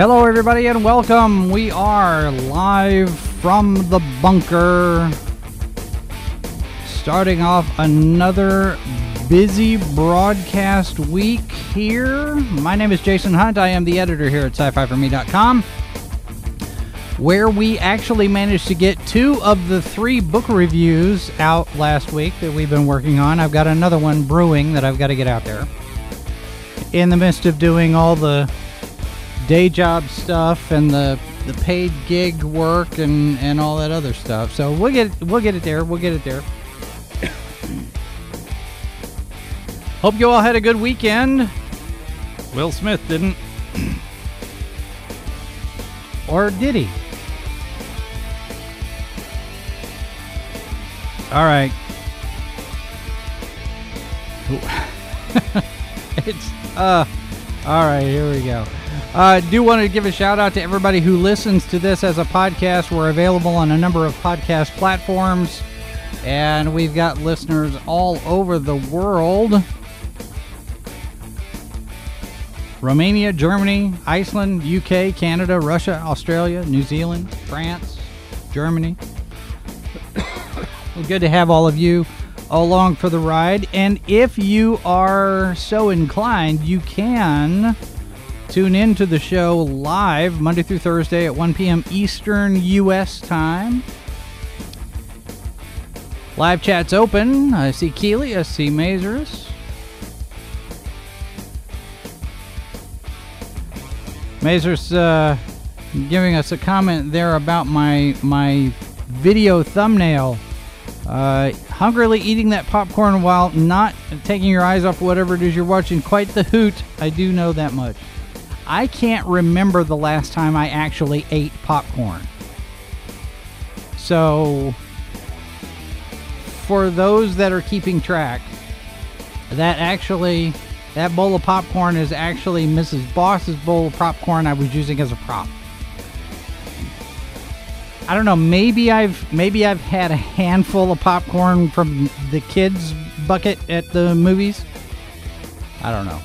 Hello, everybody, and welcome. We are live from the bunker. Starting off another busy broadcast week here. My name is Jason Hunt. I am the editor here at sci fi for me.com, where we actually managed to get two of the three book reviews out last week that we've been working on. I've got another one brewing that I've got to get out there. In the midst of doing all the day job stuff and the the paid gig work and and all that other stuff. So we'll get we'll get it there. We'll get it there. Hope you all had a good weekend. Will Smith didn't. or did he? All right. it's uh all right, here we go. I uh, do want to give a shout out to everybody who listens to this as a podcast. We're available on a number of podcast platforms, and we've got listeners all over the world Romania, Germany, Iceland, UK, Canada, Russia, Australia, New Zealand, France, Germany. well, good to have all of you along for the ride. And if you are so inclined, you can Tune in to the show live Monday through Thursday at 1 p.m. Eastern U.S. time. Live chat's open. I see Keeley. I see Mazers. Mazers uh, giving us a comment there about my my video thumbnail. Uh, hungrily eating that popcorn while not taking your eyes off whatever it is you're watching. Quite the hoot. I do know that much. I can't remember the last time I actually ate popcorn. So, for those that are keeping track, that actually, that bowl of popcorn is actually Mrs. Boss's bowl of popcorn I was using as a prop. I don't know. Maybe I've maybe I've had a handful of popcorn from the kids' bucket at the movies. I don't know.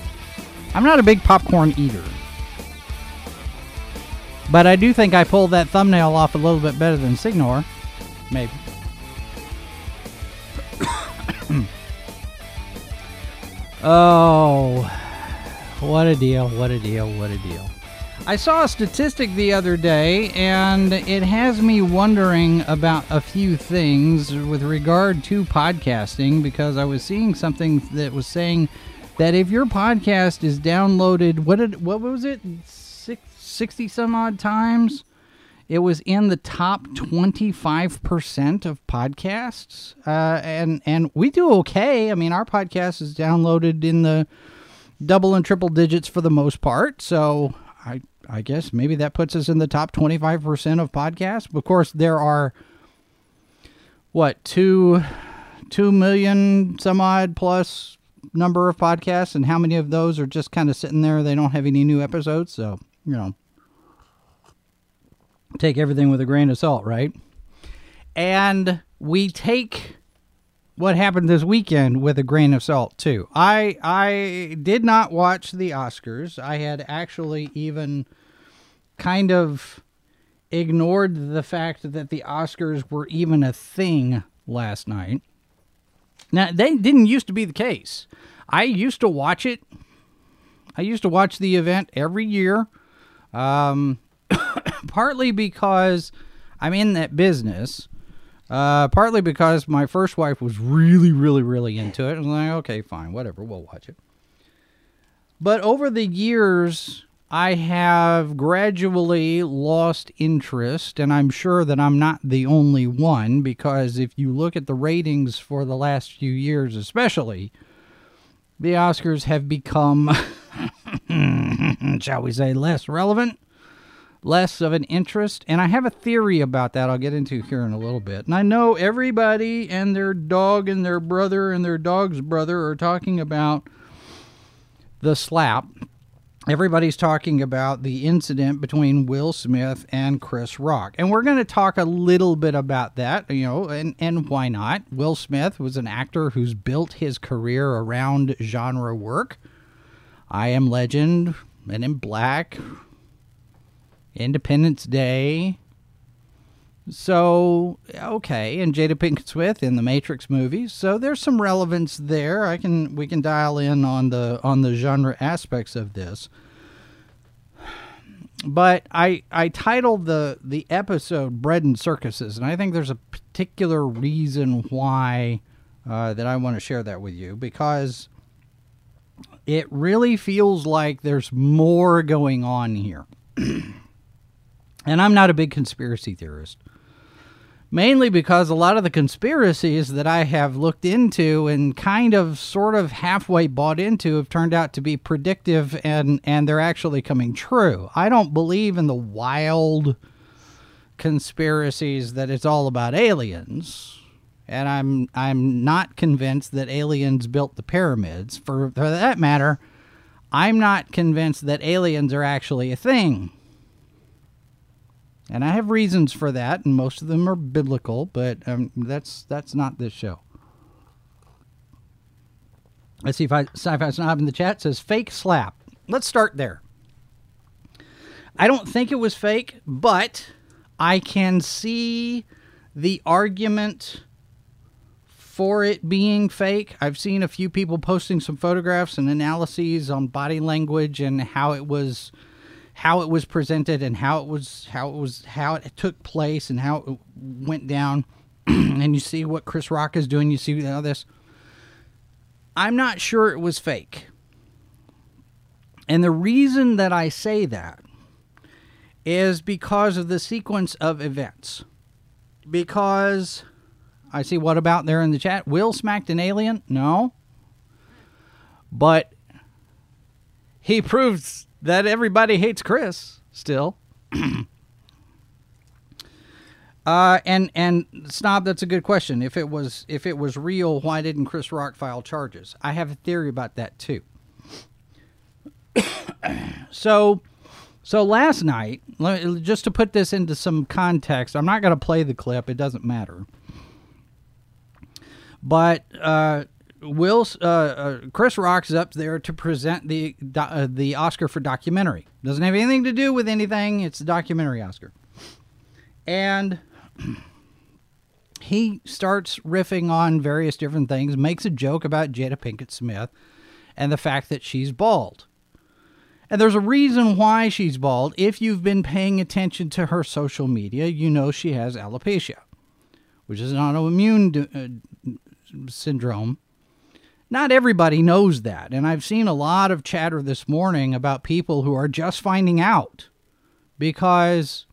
I'm not a big popcorn eater. But I do think I pulled that thumbnail off a little bit better than Signor. Maybe. oh, what a deal, what a deal, what a deal. I saw a statistic the other day, and it has me wondering about a few things with regard to podcasting because I was seeing something that was saying that if your podcast is downloaded, what did what was it? 60 some odd times. It was in the top 25% of podcasts. Uh, and, and we do okay. I mean, our podcast is downloaded in the double and triple digits for the most part. So I, I guess maybe that puts us in the top 25% of podcasts. Of course, there are, what, two, two million some odd plus number of podcasts. And how many of those are just kind of sitting there? They don't have any new episodes. So, you know take everything with a grain of salt, right? And we take what happened this weekend with a grain of salt too. I I did not watch the Oscars. I had actually even kind of ignored the fact that the Oscars were even a thing last night. Now, they didn't used to be the case. I used to watch it. I used to watch the event every year. Um, partly because I'm in that business. Uh, partly because my first wife was really, really, really into it. I was like, okay, fine, whatever, we'll watch it. But over the years, I have gradually lost interest, and I'm sure that I'm not the only one because if you look at the ratings for the last few years, especially, the Oscars have become, shall we say, less relevant less of an interest. And I have a theory about that I'll get into here in a little bit. And I know everybody and their dog and their brother and their dog's brother are talking about the slap. Everybody's talking about the incident between Will Smith and Chris Rock. And we're going to talk a little bit about that, you know, and, and why not? Will Smith was an actor who's built his career around genre work. I Am Legend, Men in Black, Independence Day. So, okay, and Jada Pinkett Smith in the Matrix movies. So there's some relevance there. I can we can dial in on the on the genre aspects of this. But I I titled the the episode "Bread and Circuses," and I think there's a particular reason why uh, that I want to share that with you because it really feels like there's more going on here. and I'm not a big conspiracy theorist. Mainly because a lot of the conspiracies that I have looked into and kind of sort of halfway bought into have turned out to be predictive and, and they're actually coming true. I don't believe in the wild conspiracies that it's all about aliens and I'm I'm not convinced that aliens built the pyramids. For for that matter, I'm not convinced that aliens are actually a thing. And I have reasons for that, and most of them are biblical, but um, that's that's not this show. Let's see if I sci-fi snob in the chat says fake slap. Let's start there. I don't think it was fake, but I can see the argument for it being fake. I've seen a few people posting some photographs and analyses on body language and how it was how it was presented and how it was how it was how it took place and how it went down. and you see what Chris Rock is doing, you see all this. I'm not sure it was fake. And the reason that I say that is because of the sequence of events. Because I see what about there in the chat. Will smacked an alien? No. But he proves that everybody hates Chris still. uh, and and snob, that's a good question. If it was if it was real, why didn't Chris Rock file charges? I have a theory about that too. so so last night, just to put this into some context, I'm not going to play the clip. It doesn't matter. But uh, Will uh, uh, Chris Rock's up there to present the uh, the Oscar for documentary. Doesn't have anything to do with anything. It's a documentary Oscar, and he starts riffing on various different things. Makes a joke about Jada Pinkett Smith and the fact that she's bald. And there's a reason why she's bald. If you've been paying attention to her social media, you know she has alopecia, which is an autoimmune uh, syndrome. Not everybody knows that. And I've seen a lot of chatter this morning about people who are just finding out because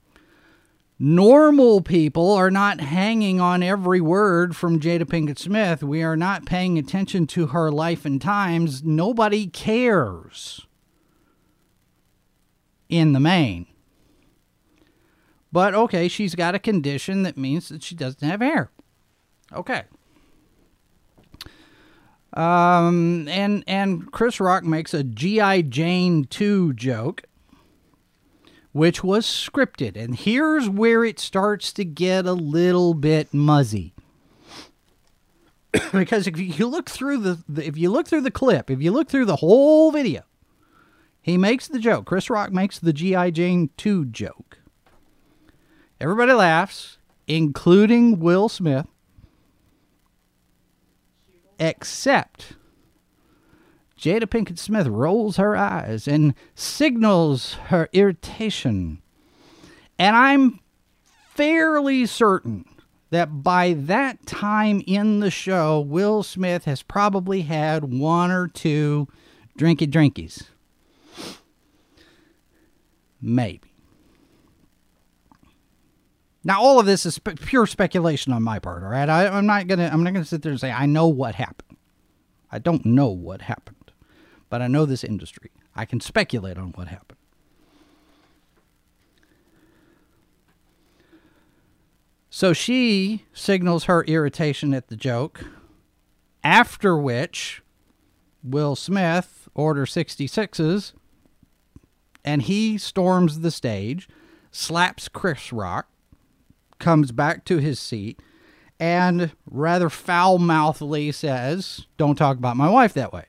normal people are not hanging on every word from Jada Pinkett Smith. We are not paying attention to her life and times. Nobody cares in the main. But okay, she's got a condition that means that she doesn't have hair. Okay. Um, and and Chris Rock makes a GI Jane 2 joke which was scripted. And here's where it starts to get a little bit muzzy. because if you look through the, the if you look through the clip, if you look through the whole video, he makes the joke. Chris Rock makes the GI Jane 2 joke. Everybody laughs, including Will Smith except Jada Pinkett Smith rolls her eyes and signals her irritation. And I'm fairly certain that by that time in the show, Will Smith has probably had one or two drinky drinkies. Maybe. Now, all of this is spe- pure speculation on my part. All right, I, I'm not gonna I'm not gonna sit there and say I know what happened. I don't know what happened, but I know this industry. I can speculate on what happened. So she signals her irritation at the joke, after which Will Smith orders 66s and he storms the stage, slaps Chris Rock, comes back to his seat, and rather foul mouthly says, Don't talk about my wife that way.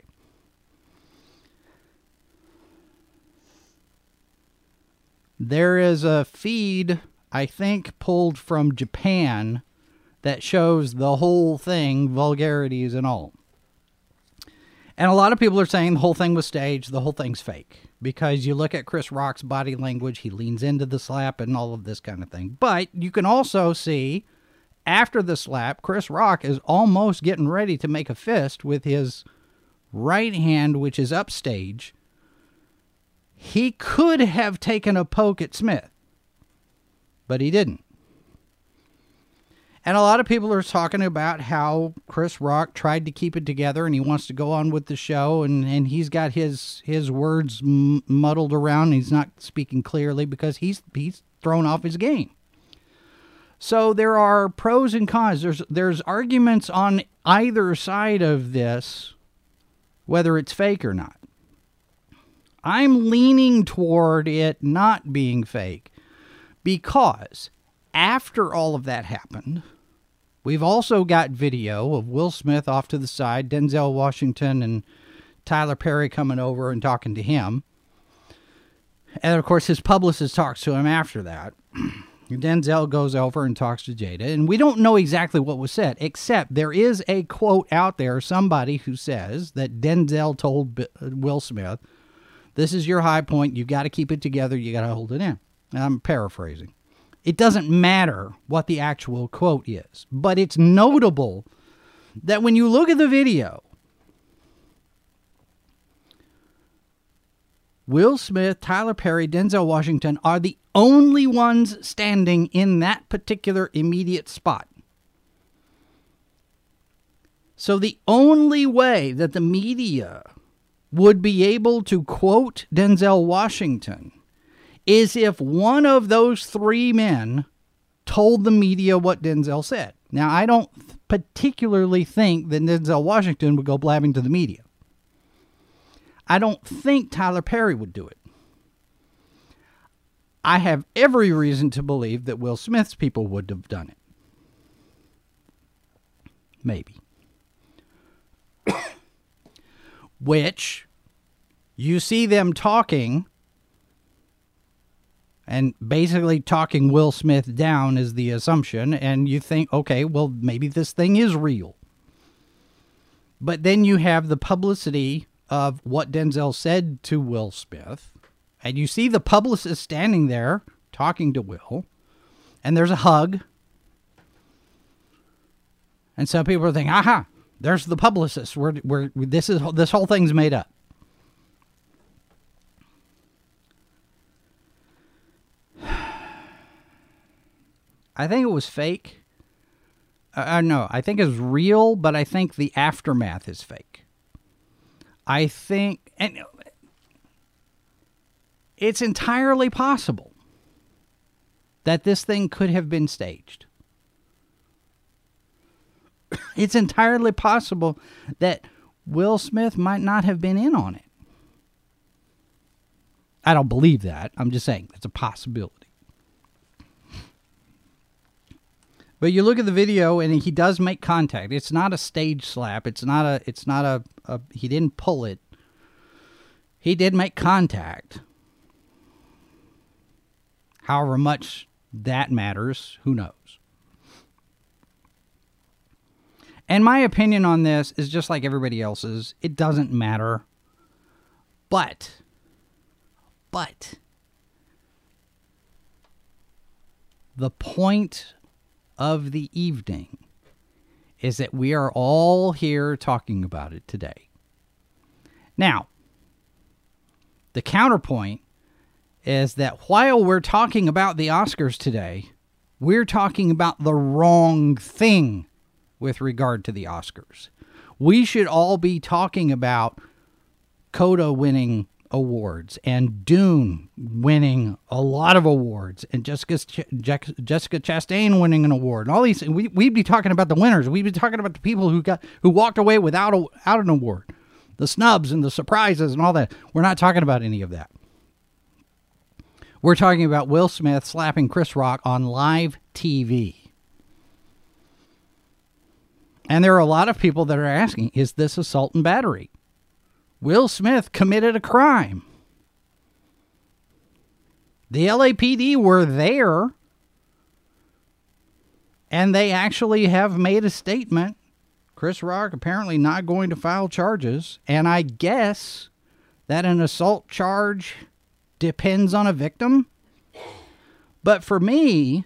There is a feed, I think, pulled from Japan that shows the whole thing, vulgarities and all. And a lot of people are saying the whole thing was staged, the whole thing's fake. Because you look at Chris Rock's body language, he leans into the slap and all of this kind of thing. But you can also see after the slap, Chris Rock is almost getting ready to make a fist with his right hand, which is upstage. He could have taken a poke at Smith, but he didn't. And a lot of people are talking about how Chris Rock tried to keep it together and he wants to go on with the show and, and he's got his his words muddled around. he's not speaking clearly because he's he's thrown off his game. So there are pros and cons. There's there's arguments on either side of this, whether it's fake or not. I'm leaning toward it not being fake because after all of that happened, we've also got video of Will Smith off to the side, Denzel Washington and Tyler Perry coming over and talking to him. And of course, his publicist talks to him after that. Denzel goes over and talks to Jada, and we don't know exactly what was said, except there is a quote out there, somebody who says that Denzel told B- Will Smith, This is your high point. You've got to keep it together. You got to hold it in. I'm paraphrasing. It doesn't matter what the actual quote is, but it's notable that when you look at the video, Will Smith, Tyler Perry, Denzel Washington are the only ones standing in that particular immediate spot. So the only way that the media would be able to quote Denzel Washington is if one of those three men told the media what Denzel said. Now, I don't particularly think that Denzel Washington would go blabbing to the media. I don't think Tyler Perry would do it. I have every reason to believe that Will Smith's people would have done it. Maybe. Which you see them talking and basically talking Will Smith down is the assumption, and you think, okay, well, maybe this thing is real. But then you have the publicity of what Denzel said to Will Smith, and you see the publicist standing there talking to Will, and there's a hug. And some people are thinking, aha, there's the publicist. We're, we're, this, is, this whole thing's made up. I think it was fake. Uh, uh, know. I think it's real, but I think the aftermath is fake. I think, and it's entirely possible that this thing could have been staged. It's entirely possible that Will Smith might not have been in on it. I don't believe that. I'm just saying it's a possibility. But you look at the video and he does make contact. It's not a stage slap. It's not a it's not a, a he didn't pull it. He did make contact. However much that matters, who knows. And my opinion on this is just like everybody else's. It doesn't matter. But but the point of the evening is that we are all here talking about it today. Now, the counterpoint is that while we're talking about the Oscars today, we're talking about the wrong thing with regard to the Oscars. We should all be talking about Coda winning awards and Dune winning a lot of awards and Jessica Jessica Chastain winning an award and all these we we'd be talking about the winners. We'd be talking about the people who got who walked away without a, out an award. The snubs and the surprises and all that. We're not talking about any of that. We're talking about Will Smith slapping Chris Rock on live TV and there are a lot of people that are asking is this assault and battery Will Smith committed a crime. The LAPD were there and they actually have made a statement. Chris Rock apparently not going to file charges, and I guess that an assault charge depends on a victim. But for me,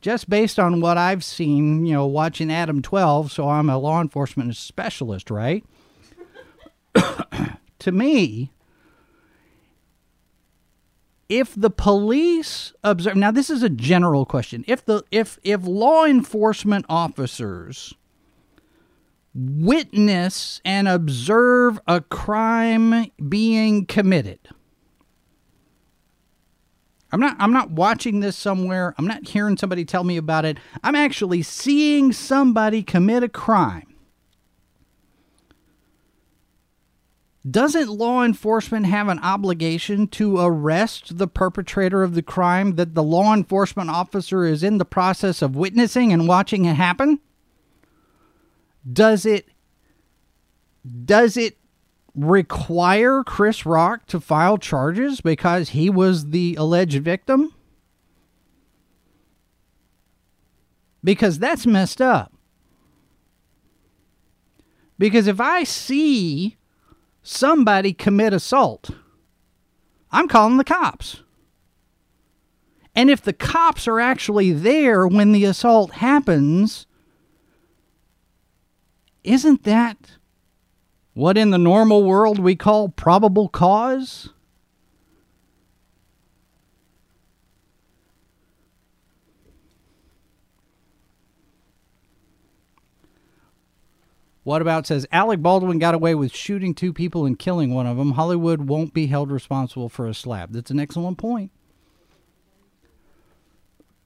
just based on what I've seen, you know, watching Adam 12, so I'm a law enforcement specialist, right? to me, if the police observe now this is a general question if the if if law enforcement officers witness and observe a crime being committed I'm not I'm not watching this somewhere. I'm not hearing somebody tell me about it. I'm actually seeing somebody commit a crime. Doesn't law enforcement have an obligation to arrest the perpetrator of the crime that the law enforcement officer is in the process of witnessing and watching it happen? Does it does it require Chris Rock to file charges because he was the alleged victim? Because that's messed up. Because if I see somebody commit assault, I'm calling the cops. And if the cops are actually there when the assault happens, isn't that what in the normal world we call probable cause? What about says Alec Baldwin got away with shooting two people and killing one of them? Hollywood won't be held responsible for a slap. That's an excellent point.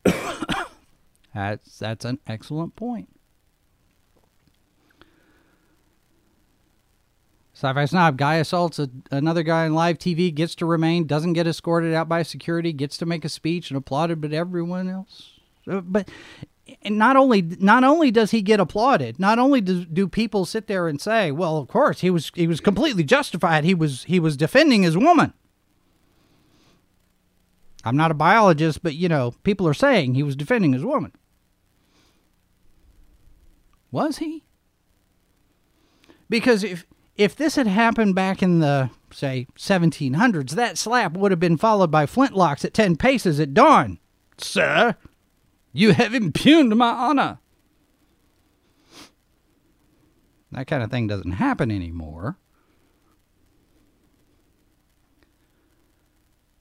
that's that's an excellent point. Sci-fi snob guy assaults a, another guy on live TV, gets to remain, doesn't get escorted out by security, gets to make a speech and applauded, but everyone else. Uh, but and not only not only does he get applauded, not only do, do people sit there and say, "Well, of course he was he was completely justified. He was he was defending his woman." I'm not a biologist, but you know, people are saying he was defending his woman. Was he? Because if if this had happened back in the say 1700s, that slap would have been followed by flintlocks at 10 paces at dawn. Sir, you have impugned my honor. That kind of thing doesn't happen anymore.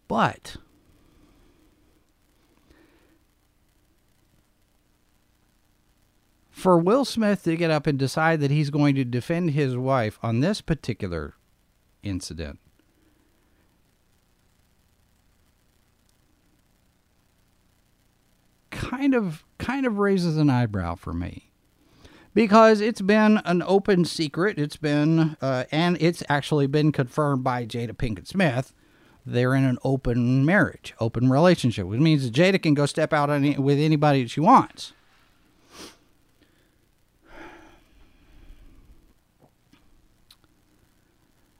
But for Will Smith to get up and decide that he's going to defend his wife on this particular incident kind of kind of raises an eyebrow for me because it's been an open secret. It's been uh, and it's actually been confirmed by Jada Pinkett Smith. They're in an open marriage, open relationship, which means that Jada can go step out any, with anybody that she wants.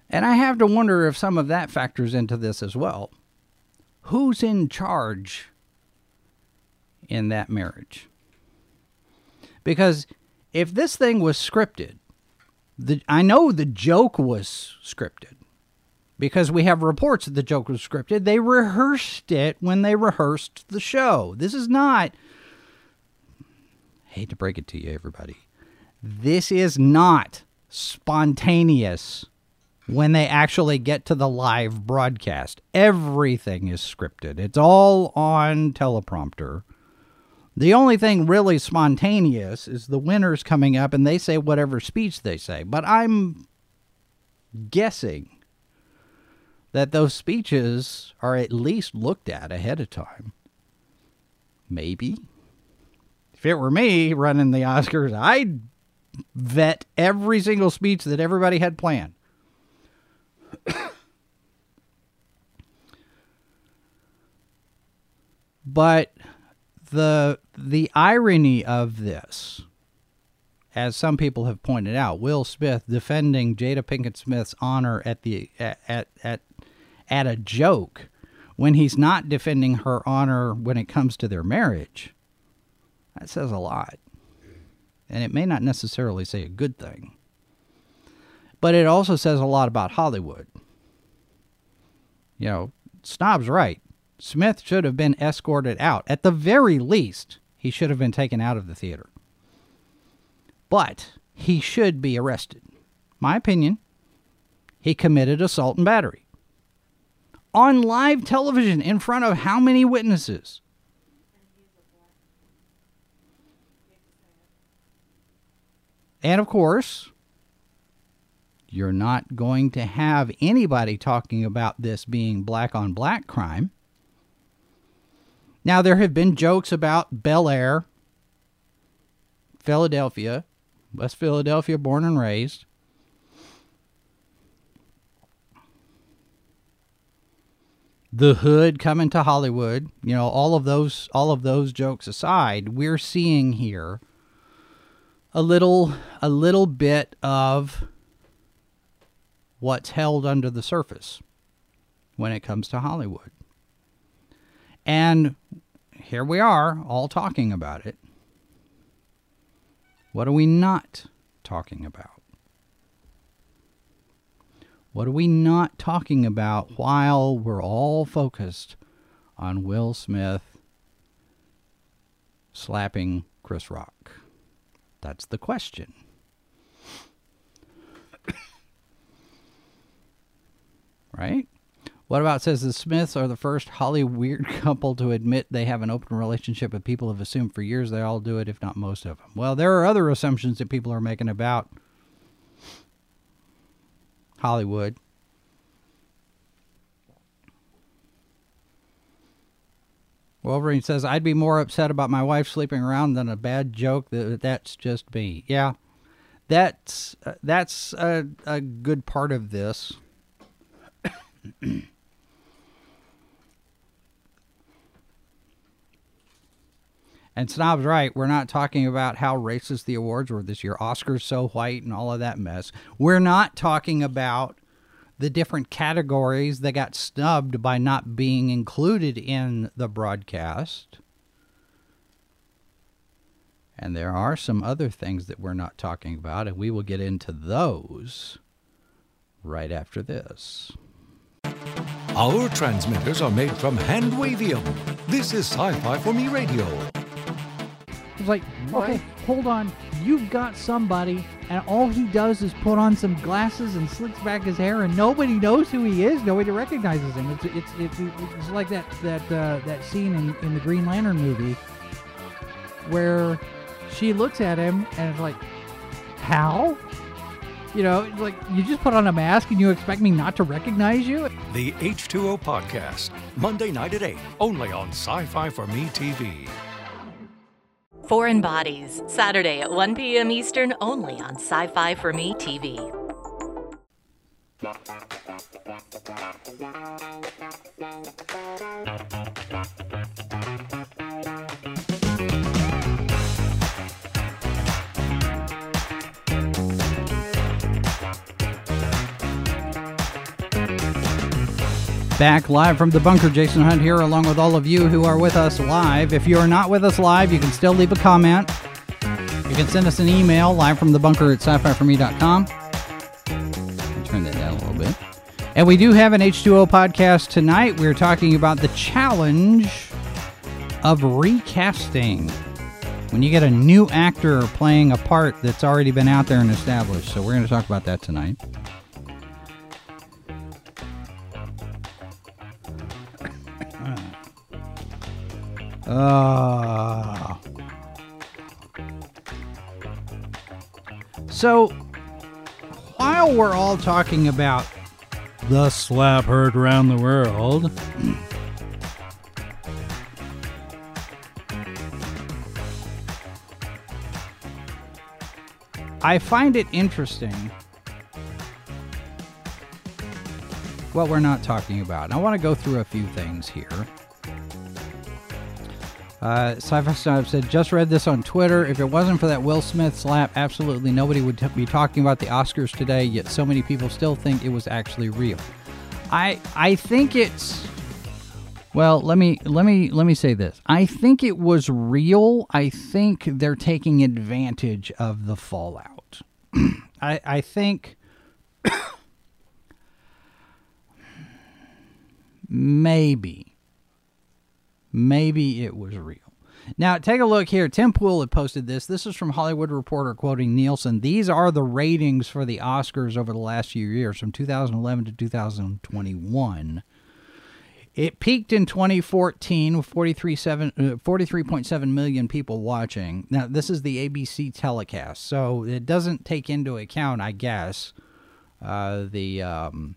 And I have to wonder if some of that factors into this as well. Who's in charge in that marriage. Because if this thing was scripted, the, I know the joke was scripted because we have reports that the joke was scripted. They rehearsed it when they rehearsed the show. This is not, hate to break it to you, everybody. This is not spontaneous when they actually get to the live broadcast. Everything is scripted, it's all on teleprompter. The only thing really spontaneous is the winners coming up and they say whatever speech they say. But I'm guessing that those speeches are at least looked at ahead of time. Maybe. If it were me running the Oscars, I'd vet every single speech that everybody had planned. but the the irony of this as some people have pointed out, Will Smith defending Jada Pinkett Smith's honor at the at at at, at a joke when he's not defending her honor when it comes to their marriage. That says a lot. And it may not necessarily say a good thing. But it also says a lot about Hollywood. You know, Snob's right. Smith should have been escorted out. At the very least, he should have been taken out of the theater but he should be arrested. My opinion, he committed assault and battery. On live television in front of how many witnesses? And of course, you're not going to have anybody talking about this being black on black crime. Now, there have been jokes about Bel Air, Philadelphia, West Philadelphia, born and raised. The hood coming to Hollywood, you know, all of those all of those jokes aside, we're seeing here a little a little bit of what's held under the surface when it comes to Hollywood. And here we are all talking about it. What are we not talking about? What are we not talking about while we're all focused on Will Smith slapping Chris Rock? That's the question. right? What about says the Smiths are the first Hollywood weird couple to admit they have an open relationship, but people have assumed for years they all do it, if not most of them. Well, there are other assumptions that people are making about Hollywood. Wolverine says, I'd be more upset about my wife sleeping around than a bad joke. That That's just me. Yeah, that's, uh, that's a, a good part of this. And Snob's right. We're not talking about how racist the awards were this year. Oscars so white and all of that mess. We're not talking about the different categories that got snubbed by not being included in the broadcast. And there are some other things that we're not talking about, and we will get into those right after this. Our transmitters are made from handwavium. This is Sci Fi for Me Radio. It's like, okay, hold on. You've got somebody, and all he does is put on some glasses and slicks back his hair, and nobody knows who he is. Nobody recognizes him. It's it's it's, it's like that that uh, that scene in, in the Green Lantern movie where she looks at him and it's like, how? You know, like you just put on a mask and you expect me not to recognize you? The H2O Podcast, Monday night at 8, only on Sci Fi for Me TV. Foreign Bodies, Saturday at 1 p.m. Eastern, only on Sci Fi for Me TV. Back live from the bunker, Jason Hunt here, along with all of you who are with us live. If you are not with us live, you can still leave a comment. You can send us an email live from the bunker at sci fi for me.com. Turn that down a little bit. And we do have an H2O podcast tonight. We're talking about the challenge of recasting. When you get a new actor playing a part that's already been out there and established. So we're going to talk about that tonight. Uh, so, while we're all talking about the slap heard around the world. I find it interesting what we're not talking about. I want to go through a few things here. Uh, Sci-Fi Snob said, just read this on Twitter. If it wasn't for that Will Smith slap, absolutely nobody would t- be talking about the Oscars today. Yet so many people still think it was actually real. I I think it's well. Let me let me let me say this. I think it was real. I think they're taking advantage of the fallout. I I think. maybe maybe it was real. Now, take a look here. Tim Pool had posted this. This is from Hollywood Reporter quoting Nielsen. These are the ratings for the Oscars over the last few years, from 2011 to 2021. It peaked in 2014 with 43.7 uh, 43 million people watching. Now, this is the ABC telecast, so it doesn't take into account, I guess, uh, the um,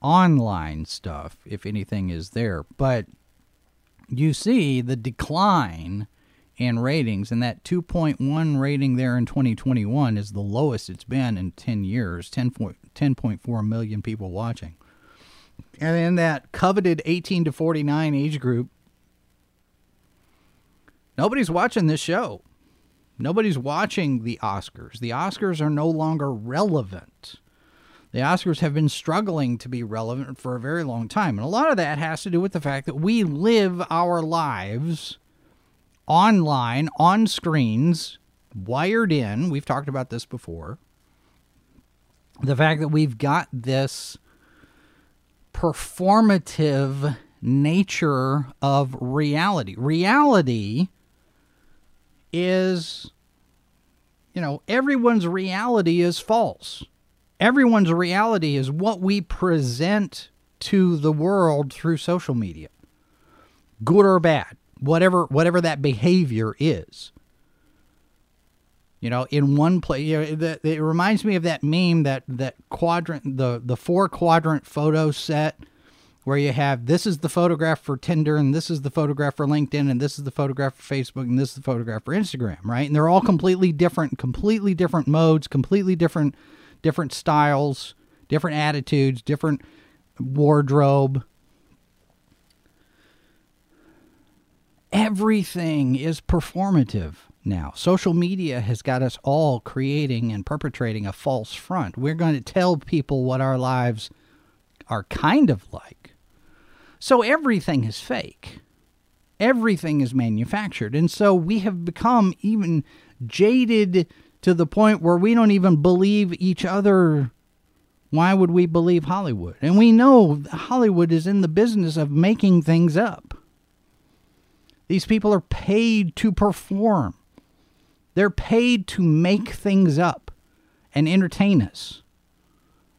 online stuff, if anything is there. But you see the decline in ratings, and that 2.1 rating there in 2021 is the lowest it's been in 10 years 10, 10.4 million people watching. And in that coveted 18 to 49 age group, nobody's watching this show. Nobody's watching the Oscars. The Oscars are no longer relevant the Oscars have been struggling to be relevant for a very long time. And a lot of that has to do with the fact that we live our lives online, on screens, wired in. We've talked about this before. The fact that we've got this performative nature of reality. Reality is, you know, everyone's reality is false everyone's reality is what we present to the world through social media good or bad whatever whatever that behavior is you know in one place you know, it reminds me of that meme that that quadrant the the four quadrant photo set where you have this is the photograph for Tinder and this is the photograph for LinkedIn and this is the photograph for Facebook and this is the photograph for Instagram, right? And they're all completely different, completely different modes, completely different different styles, different attitudes, different wardrobe. Everything is performative now. Social media has got us all creating and perpetrating a false front. We're going to tell people what our lives are kind of like. So everything is fake. Everything is manufactured. And so we have become even jaded to the point where we don't even believe each other. Why would we believe Hollywood? And we know Hollywood is in the business of making things up. These people are paid to perform. They're paid to make things up and entertain us.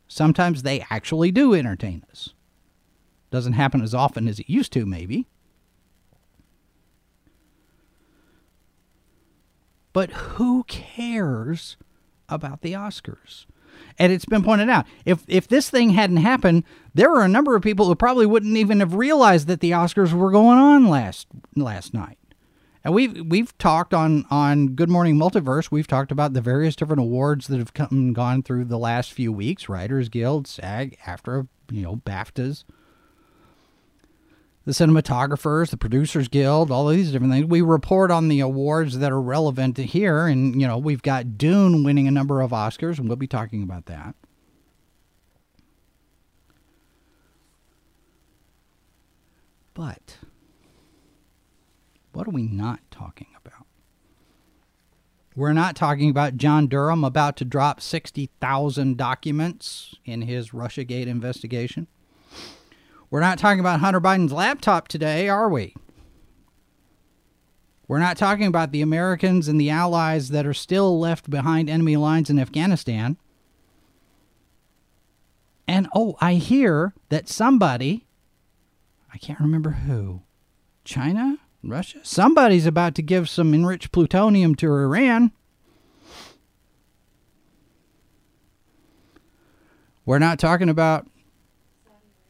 Sometimes they actually do entertain us. Doesn't happen as often as it used to, maybe. But who cares about the Oscars? And it's been pointed out if if this thing hadn't happened, there were a number of people who probably wouldn't even have realized that the Oscars were going on last last night. And we've we've talked on on Good Morning Multiverse. We've talked about the various different awards that have come and gone through the last few weeks: Writers Guild, SAG, after you know BAFTAs the cinematographers, the producers guild, all of these different things. We report on the awards that are relevant to here, and you know we've got Dune winning a number of Oscars, and we'll be talking about that. But what are we not talking about? We're not talking about John Durham about to drop 60,000 documents in his Russiagate investigation. We're not talking about Hunter Biden's laptop today, are we? We're not talking about the Americans and the allies that are still left behind enemy lines in Afghanistan. And oh, I hear that somebody, I can't remember who, China, Russia, somebody's about to give some enriched plutonium to Iran. We're not talking about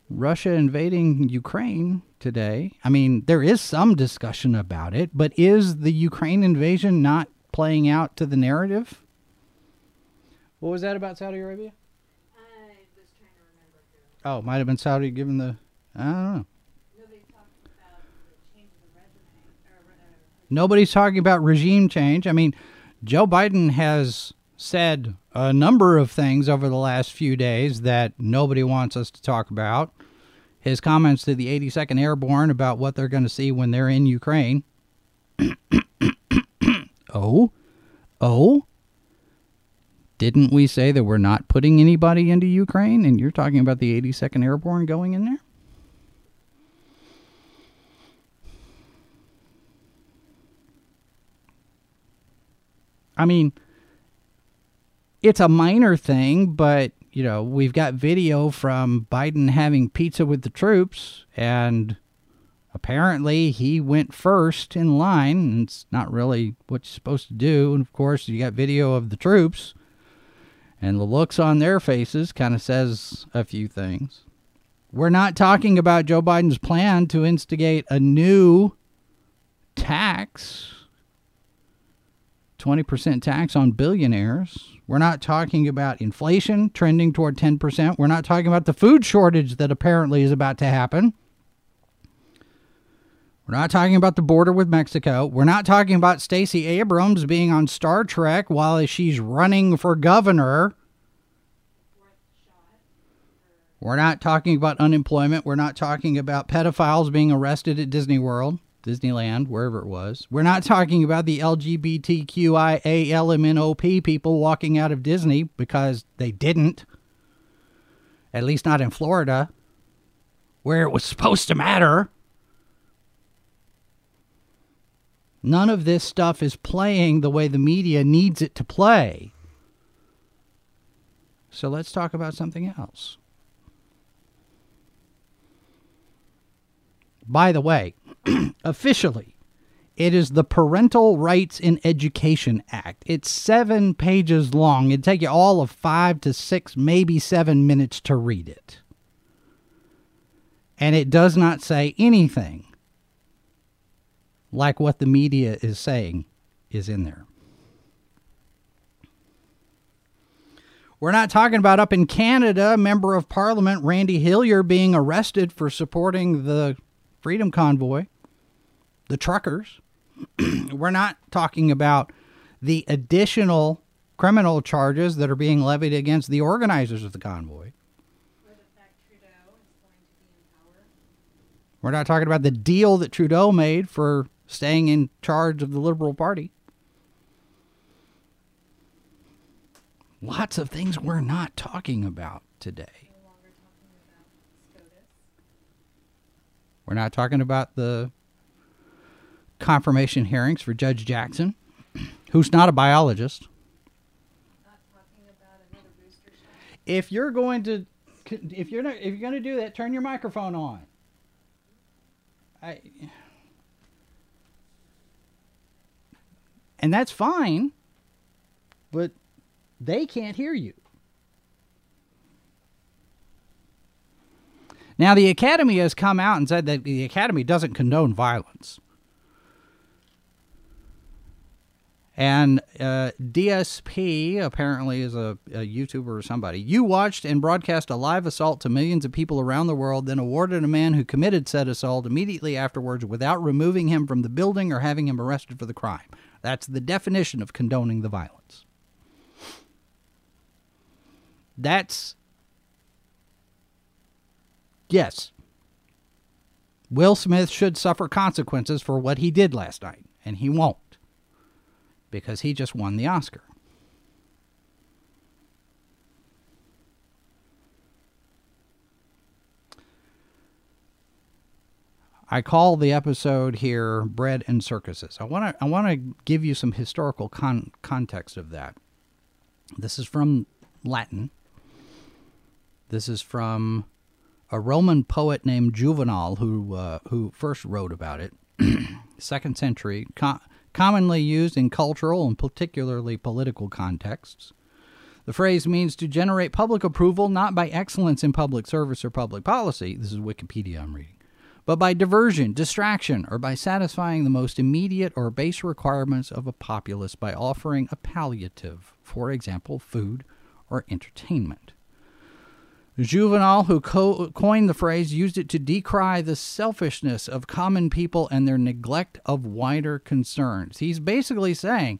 Russia invading Ukraine today. I mean, there is some discussion about it, but is the Ukraine invasion not playing out to the narrative? What was that about Saudi Arabia? I oh, was trying to remember. Oh, might have been Saudi given the. I don't know. Nobody talked about the change of the resume. Or, Nobody's talking about regime change. I mean, Joe Biden has said a number of things over the last few days that nobody wants us to talk about. His comments to the 82nd Airborne about what they're going to see when they're in Ukraine. oh, oh. Didn't we say that we're not putting anybody into Ukraine? And you're talking about the 82nd Airborne going in there? I mean, it's a minor thing, but you know, we've got video from Biden having pizza with the troops, and apparently he went first in line. And it's not really what you're supposed to do. And of course, you got video of the troops, and the looks on their faces kind of says a few things. We're not talking about Joe Biden's plan to instigate a new tax 20% tax on billionaires. We're not talking about inflation trending toward 10%. We're not talking about the food shortage that apparently is about to happen. We're not talking about the border with Mexico. We're not talking about Stacey Abrams being on Star Trek while she's running for governor. We're not talking about unemployment. We're not talking about pedophiles being arrested at Disney World. Disneyland, wherever it was. We're not talking about the LGBTQIALMNOP people walking out of Disney because they didn't. At least not in Florida, where it was supposed to matter. None of this stuff is playing the way the media needs it to play. So let's talk about something else. By the way, officially, it is the Parental Rights in Education Act. It's seven pages long. It'd take you all of five to six, maybe seven minutes to read it. And it does not say anything like what the media is saying is in there. We're not talking about up in Canada, member of parliament Randy Hillier being arrested for supporting the Freedom Convoy, the truckers. We're not talking about the additional criminal charges that are being levied against the organizers of the convoy. We're not talking about the deal that Trudeau made for staying in charge of the Liberal Party. Lots of things we're not talking about today. We're not talking about the confirmation hearings for Judge Jackson, who's not a biologist. If you're going to if you're not, if you're going to do that, turn your microphone on. I And that's fine, but they can't hear you. Now, the Academy has come out and said that the Academy doesn't condone violence. And uh, DSP apparently is a, a YouTuber or somebody. You watched and broadcast a live assault to millions of people around the world, then awarded a man who committed said assault immediately afterwards without removing him from the building or having him arrested for the crime. That's the definition of condoning the violence. That's. Yes. Will Smith should suffer consequences for what he did last night, and he won't because he just won the Oscar. I call the episode here "Bread and Circuses." I want to I want to give you some historical con- context of that. This is from Latin. This is from a Roman poet named Juvenal who uh, who first wrote about it. Second century, co- commonly used in cultural and particularly political contexts. The phrase means to generate public approval not by excellence in public service or public policy. This is Wikipedia I'm reading. But by diversion, distraction, or by satisfying the most immediate or base requirements of a populace by offering a palliative, for example, food or entertainment. Juvenal, who co- coined the phrase, used it to decry the selfishness of common people and their neglect of wider concerns. He's basically saying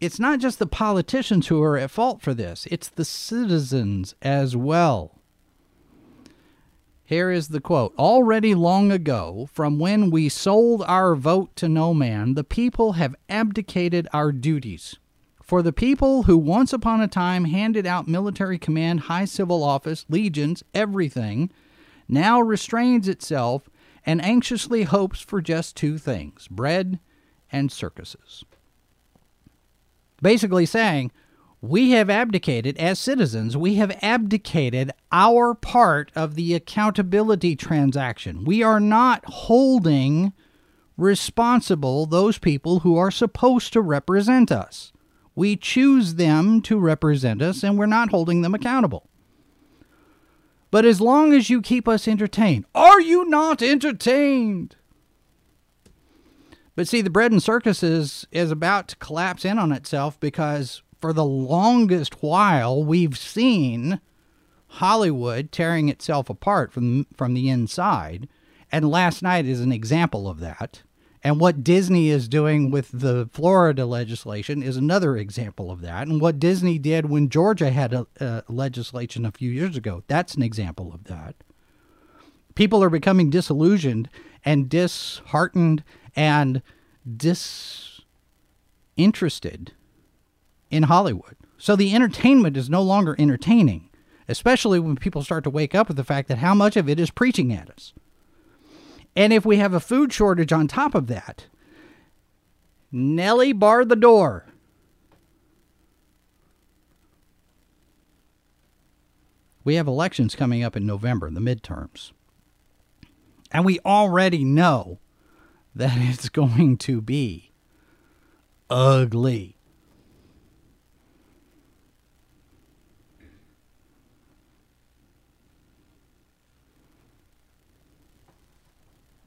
it's not just the politicians who are at fault for this, it's the citizens as well. Here is the quote Already long ago, from when we sold our vote to no man, the people have abdicated our duties. For the people who once upon a time handed out military command, high civil office, legions, everything, now restrains itself and anxiously hopes for just two things bread and circuses. Basically saying, we have abdicated, as citizens, we have abdicated our part of the accountability transaction. We are not holding responsible those people who are supposed to represent us. We choose them to represent us, and we're not holding them accountable. But as long as you keep us entertained, are you not entertained? But see, the bread and circuses is about to collapse in on itself because for the longest while we've seen Hollywood tearing itself apart from from the inside, and last night is an example of that. And what Disney is doing with the Florida legislation is another example of that. And what Disney did when Georgia had a, a legislation a few years ago, that's an example of that. People are becoming disillusioned and disheartened and disinterested in Hollywood. So the entertainment is no longer entertaining, especially when people start to wake up with the fact that how much of it is preaching at us. And if we have a food shortage on top of that, Nellie barred the door. We have elections coming up in November, the midterms. And we already know that it's going to be ugly.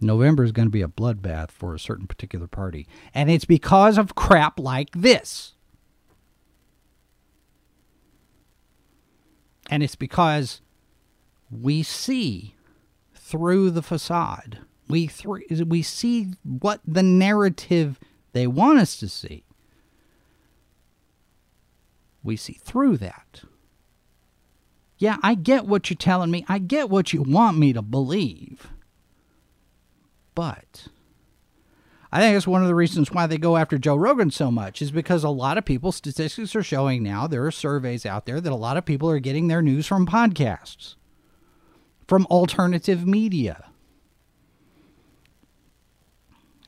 November is going to be a bloodbath for a certain particular party. And it's because of crap like this. And it's because we see through the facade. We th- we see what the narrative they want us to see. We see through that. Yeah, I get what you're telling me. I get what you want me to believe. But I think it's one of the reasons why they go after Joe Rogan so much is because a lot of people, statistics are showing now, there are surveys out there that a lot of people are getting their news from podcasts, from alternative media.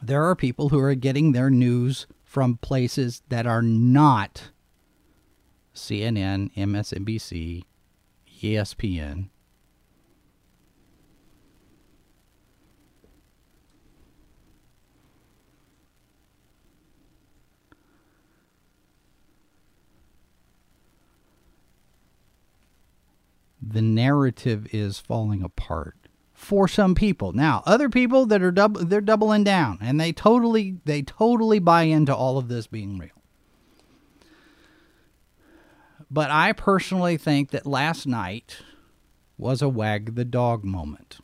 There are people who are getting their news from places that are not CNN, MSNBC, ESPN, the narrative is falling apart for some people. Now, other people that are dub- they're doubling down and they totally they totally buy into all of this being real. But I personally think that last night was a wag the dog moment.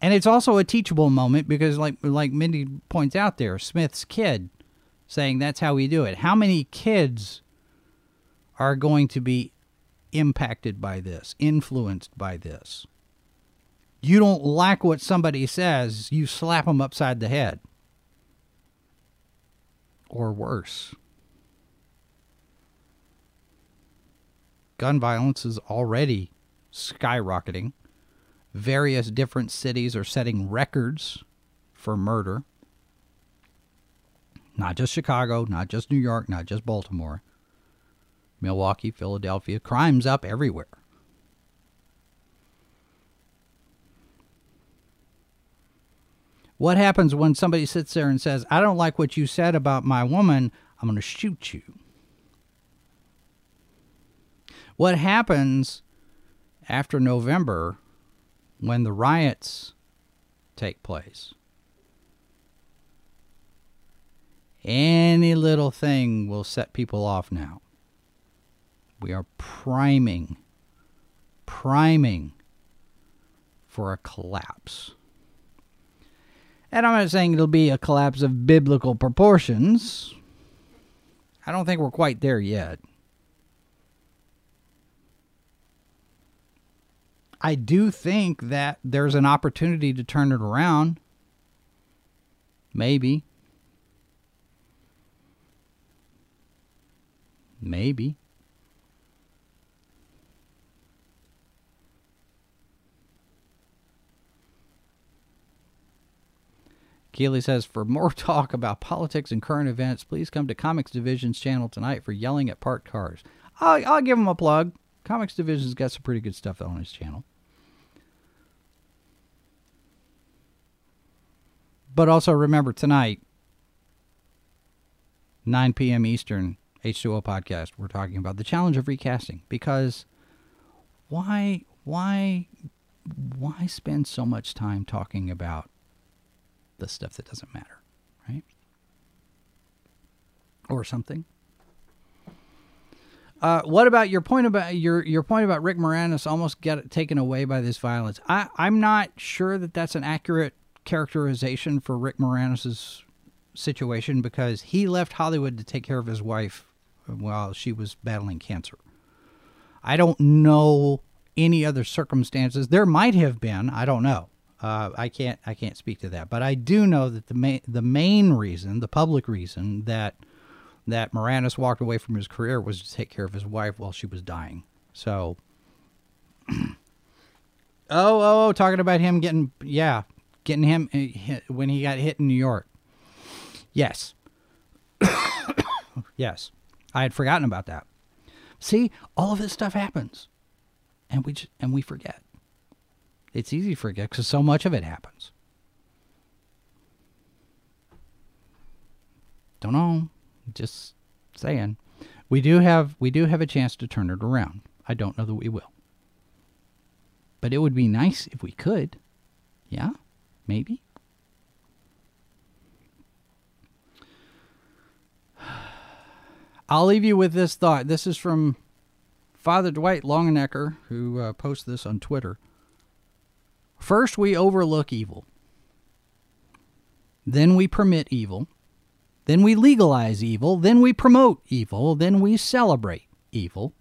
And it's also a teachable moment because like like Mindy points out there, Smith's kid saying that's how we do it. How many kids are going to be impacted by this, influenced by this. You don't like what somebody says, you slap them upside the head. Or worse. Gun violence is already skyrocketing. Various different cities are setting records for murder. Not just Chicago, not just New York, not just Baltimore. Milwaukee, Philadelphia, crime's up everywhere. What happens when somebody sits there and says, I don't like what you said about my woman, I'm going to shoot you? What happens after November when the riots take place? Any little thing will set people off now. We are priming, priming for a collapse. And I'm not saying it'll be a collapse of biblical proportions. I don't think we're quite there yet. I do think that there's an opportunity to turn it around. Maybe. Maybe. Keeley says, for more talk about politics and current events, please come to Comics Division's channel tonight for yelling at parked cars. I'll, I'll give him a plug. Comics Division's got some pretty good stuff on his channel. But also remember tonight, 9 p.m. Eastern, H2O podcast, we're talking about the challenge of recasting. Because why, why, why spend so much time talking about the stuff that doesn't matter, right? Or something. Uh, what about your point about your your point about Rick Moranis almost get taken away by this violence? I I'm not sure that that's an accurate characterization for Rick Moranis's situation because he left Hollywood to take care of his wife while she was battling cancer. I don't know any other circumstances. There might have been. I don't know. Uh, I can't I can't speak to that, but I do know that the main the main reason, the public reason that that Moranis walked away from his career was to take care of his wife while she was dying. So, oh, oh, oh, talking about him getting yeah, getting him uh, hit when he got hit in New York. Yes, yes, I had forgotten about that. See, all of this stuff happens, and we just, and we forget. It's easy to forget because so much of it happens. Don't know. Just saying. We do have we do have a chance to turn it around. I don't know that we will. But it would be nice if we could. Yeah? Maybe. I'll leave you with this thought. This is from Father Dwight Longenecker, who uh, posts this on Twitter. First, we overlook evil. Then we permit evil. Then we legalize evil. Then we promote evil. Then we celebrate evil.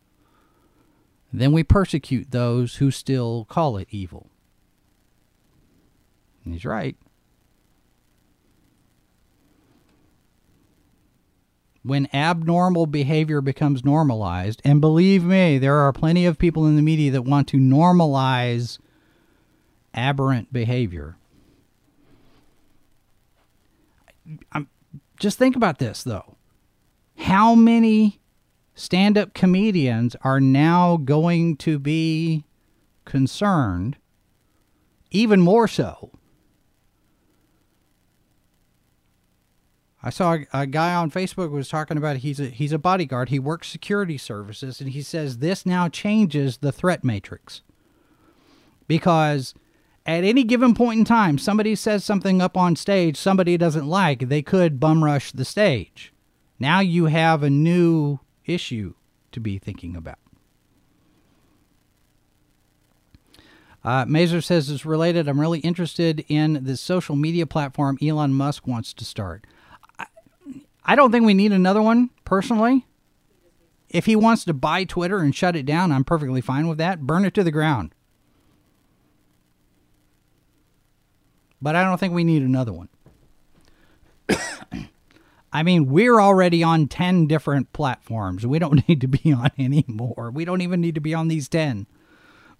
Then we persecute those who still call it evil. And he's right. When abnormal behavior becomes normalized, and believe me, there are plenty of people in the media that want to normalize aberrant behavior. I'm, just think about this, though. How many stand up comedians are now going to be concerned, even more so? I saw a, a guy on Facebook was talking about he's a he's a bodyguard. He works security services, and he says this now changes the threat matrix because at any given point in time, somebody says something up on stage somebody doesn't like, they could bum rush the stage. Now you have a new issue to be thinking about. Uh, Mazer says it's related. I'm really interested in this social media platform Elon Musk wants to start. I, I don't think we need another one, personally. If he wants to buy Twitter and shut it down, I'm perfectly fine with that. Burn it to the ground. But I don't think we need another one. I mean, we're already on 10 different platforms. We don't need to be on any more. We don't even need to be on these 10.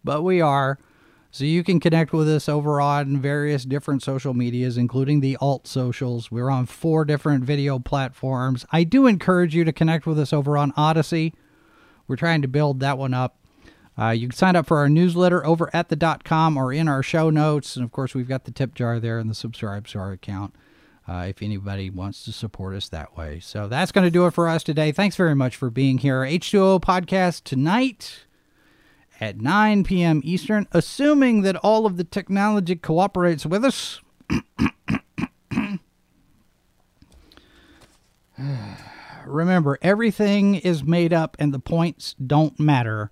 But we are. So you can connect with us over on various different social medias, including the alt socials. We're on four different video platforms. I do encourage you to connect with us over on Odysee. We're trying to build that one up. Uh, you can sign up for our newsletter over at the com or in our show notes. And of course, we've got the tip jar there and the SubscribeStar account. uh, if anybody wants to support us that way. So that's going to do it for us today. Thanks very much for being here. H2O podcast tonight at 9 p.m. Eastern, assuming that all of the technology cooperates with us. Remember, everything is made up and the points don't matter.